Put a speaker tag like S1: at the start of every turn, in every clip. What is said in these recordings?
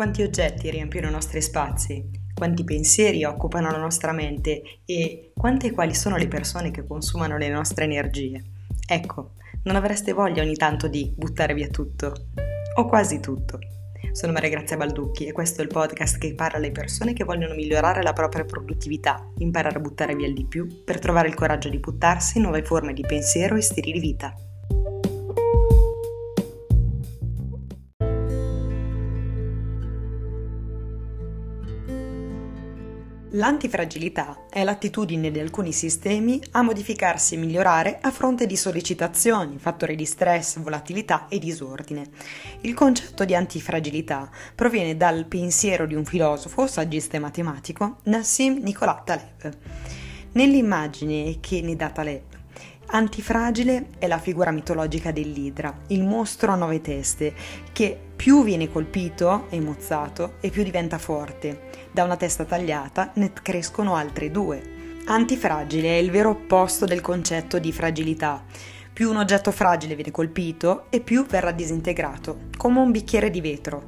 S1: Quanti oggetti riempiono i nostri spazi? Quanti pensieri occupano la nostra mente? E quante e quali sono le persone che consumano le nostre energie? Ecco, non avreste voglia ogni tanto di buttare via tutto? O quasi tutto? Sono Maria Grazia Balducchi e questo è il podcast che parla alle persone che vogliono migliorare la propria produttività, imparare a buttare via il di più per trovare il coraggio di buttarsi in nuove forme di pensiero e stili di vita. L'antifragilità è l'attitudine di alcuni sistemi a modificarsi e migliorare a fronte di sollecitazioni, fattori di stress, volatilità e disordine. Il concetto di antifragilità proviene dal pensiero di un filosofo, saggista e matematico, Nassim Nicolas Taleb. Nell'immagine che ne dà Taleb, Antifragile è la figura mitologica dell'Idra, il mostro a nove teste, che più viene colpito e mozzato e più diventa forte. Da una testa tagliata ne crescono altre due. Antifragile è il vero opposto del concetto di fragilità. Più un oggetto fragile viene colpito e più verrà disintegrato, come un bicchiere di vetro.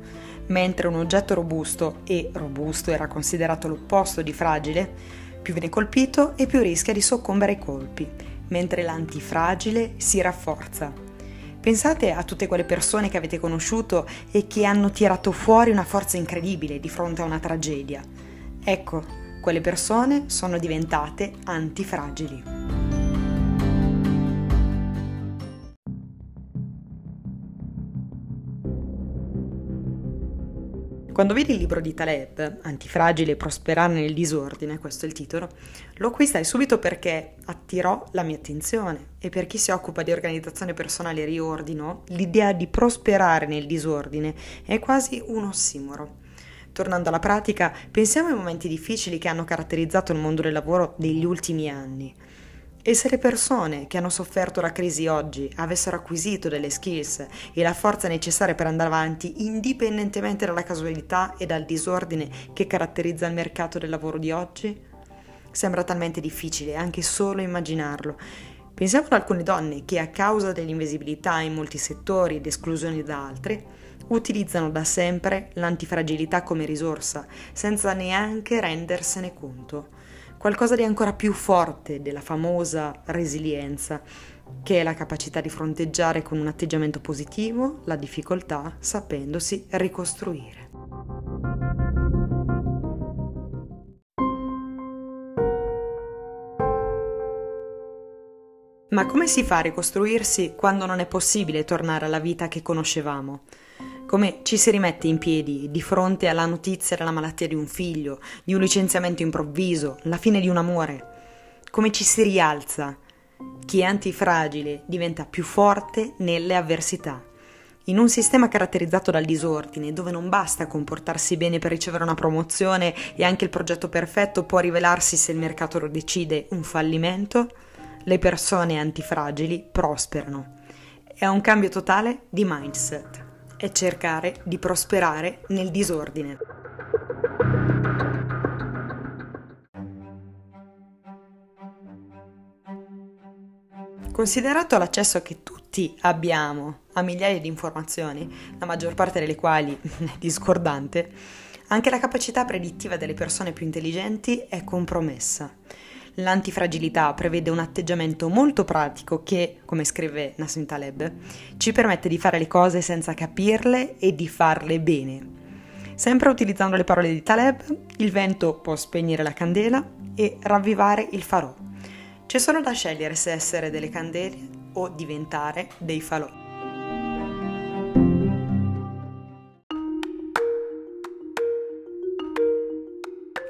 S1: Mentre un oggetto robusto, e robusto era considerato l'opposto di fragile, più viene colpito e più rischia di soccombere ai colpi mentre l'antifragile si rafforza. Pensate a tutte quelle persone che avete conosciuto e che hanno tirato fuori una forza incredibile di fronte a una tragedia. Ecco, quelle persone sono diventate antifragili. Quando vedi il libro di Taleb, Antifragile e prosperare nel disordine, questo è il titolo, lo acquistai subito perché attirò la mia attenzione e per chi si occupa di organizzazione personale e riordino, l'idea di prosperare nel disordine è quasi un ossimoro. Tornando alla pratica, pensiamo ai momenti difficili che hanno caratterizzato il mondo del lavoro degli ultimi anni. E se le persone che hanno sofferto la crisi oggi avessero acquisito delle skills e la forza necessaria per andare avanti, indipendentemente dalla casualità e dal disordine che caratterizza il mercato del lavoro di oggi? Sembra talmente difficile anche solo immaginarlo. Pensiamo ad alcune donne che a causa dell'invisibilità in molti settori ed esclusioni da altri, utilizzano da sempre l'antifragilità come risorsa, senza neanche rendersene conto qualcosa di ancora più forte della famosa resilienza, che è la capacità di fronteggiare con un atteggiamento positivo la difficoltà sapendosi ricostruire. Ma come si fa a ricostruirsi quando non è possibile tornare alla vita che conoscevamo? Come ci si rimette in piedi di fronte alla notizia della malattia di un figlio, di un licenziamento improvviso, la fine di un amore, come ci si rialza. Chi è antifragile diventa più forte nelle avversità. In un sistema caratterizzato dal disordine, dove non basta comportarsi bene per ricevere una promozione e anche il progetto perfetto può rivelarsi, se il mercato lo decide, un fallimento, le persone antifragili prosperano. È un cambio totale di mindset è cercare di prosperare nel disordine. Considerato l'accesso che tutti abbiamo a migliaia di informazioni, la maggior parte delle quali è discordante, anche la capacità predittiva delle persone più intelligenti è compromessa. L'antifragilità prevede un atteggiamento molto pratico che, come scrive Nassim Taleb, ci permette di fare le cose senza capirle e di farle bene. Sempre utilizzando le parole di Taleb, il vento può spegnere la candela e ravvivare il farò. C'è solo da scegliere se essere delle candele o diventare dei falò.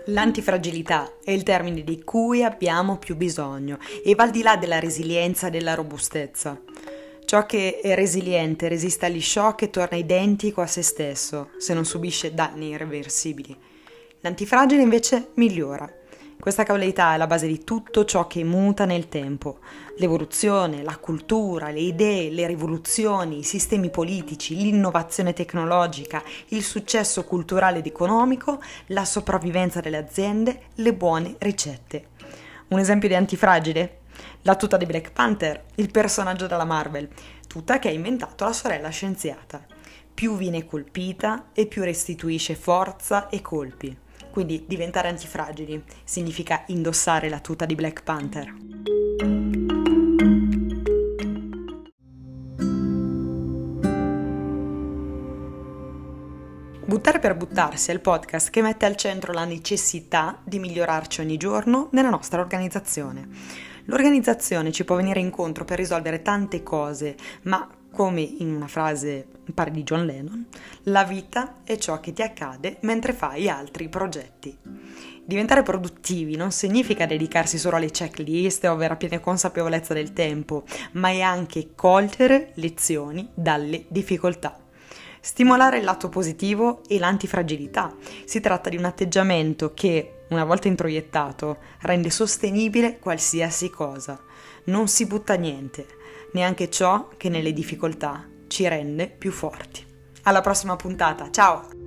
S1: L'antifragilità è il termine di cui abbiamo più bisogno e va al di là della resilienza e della robustezza. Ciò che è resiliente resiste agli shock e torna identico a se stesso se non subisce danni irreversibili. L'antifragile invece migliora questa causalità è la base di tutto ciò che muta nel tempo. L'evoluzione, la cultura, le idee, le rivoluzioni, i sistemi politici, l'innovazione tecnologica, il successo culturale ed economico, la sopravvivenza delle aziende, le buone ricette. Un esempio di antifragile? La tuta di Black Panther, il personaggio della Marvel, tuta che ha inventato la sorella scienziata. più viene colpita e più restituisce forza e colpi. Quindi diventare antifragili significa indossare la tuta di Black Panther. Buttare per buttarsi è il podcast che mette al centro la necessità di migliorarci ogni giorno nella nostra organizzazione. L'organizzazione ci può venire incontro per risolvere tante cose, ma come in una frase pare di John Lennon, la vita è ciò che ti accade mentre fai altri progetti. Diventare produttivi non significa dedicarsi solo alle checklist o avere piena consapevolezza del tempo, ma è anche cogliere lezioni dalle difficoltà. Stimolare il lato positivo e l'antifragilità. Si tratta di un atteggiamento che, una volta introiettato, rende sostenibile qualsiasi cosa. Non si butta niente, neanche ciò che nelle difficoltà ci rende più forti. Alla prossima puntata, ciao!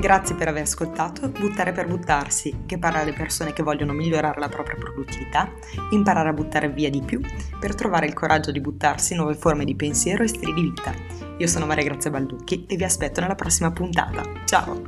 S1: Grazie per aver ascoltato Buttare per buttarsi, che parla alle persone che vogliono migliorare la propria produttività, imparare a buttare via di più, per trovare il coraggio di buttarsi nuove forme di pensiero e stili di vita. Io sono Maria Grazia Balducchi e vi aspetto nella prossima puntata. Ciao!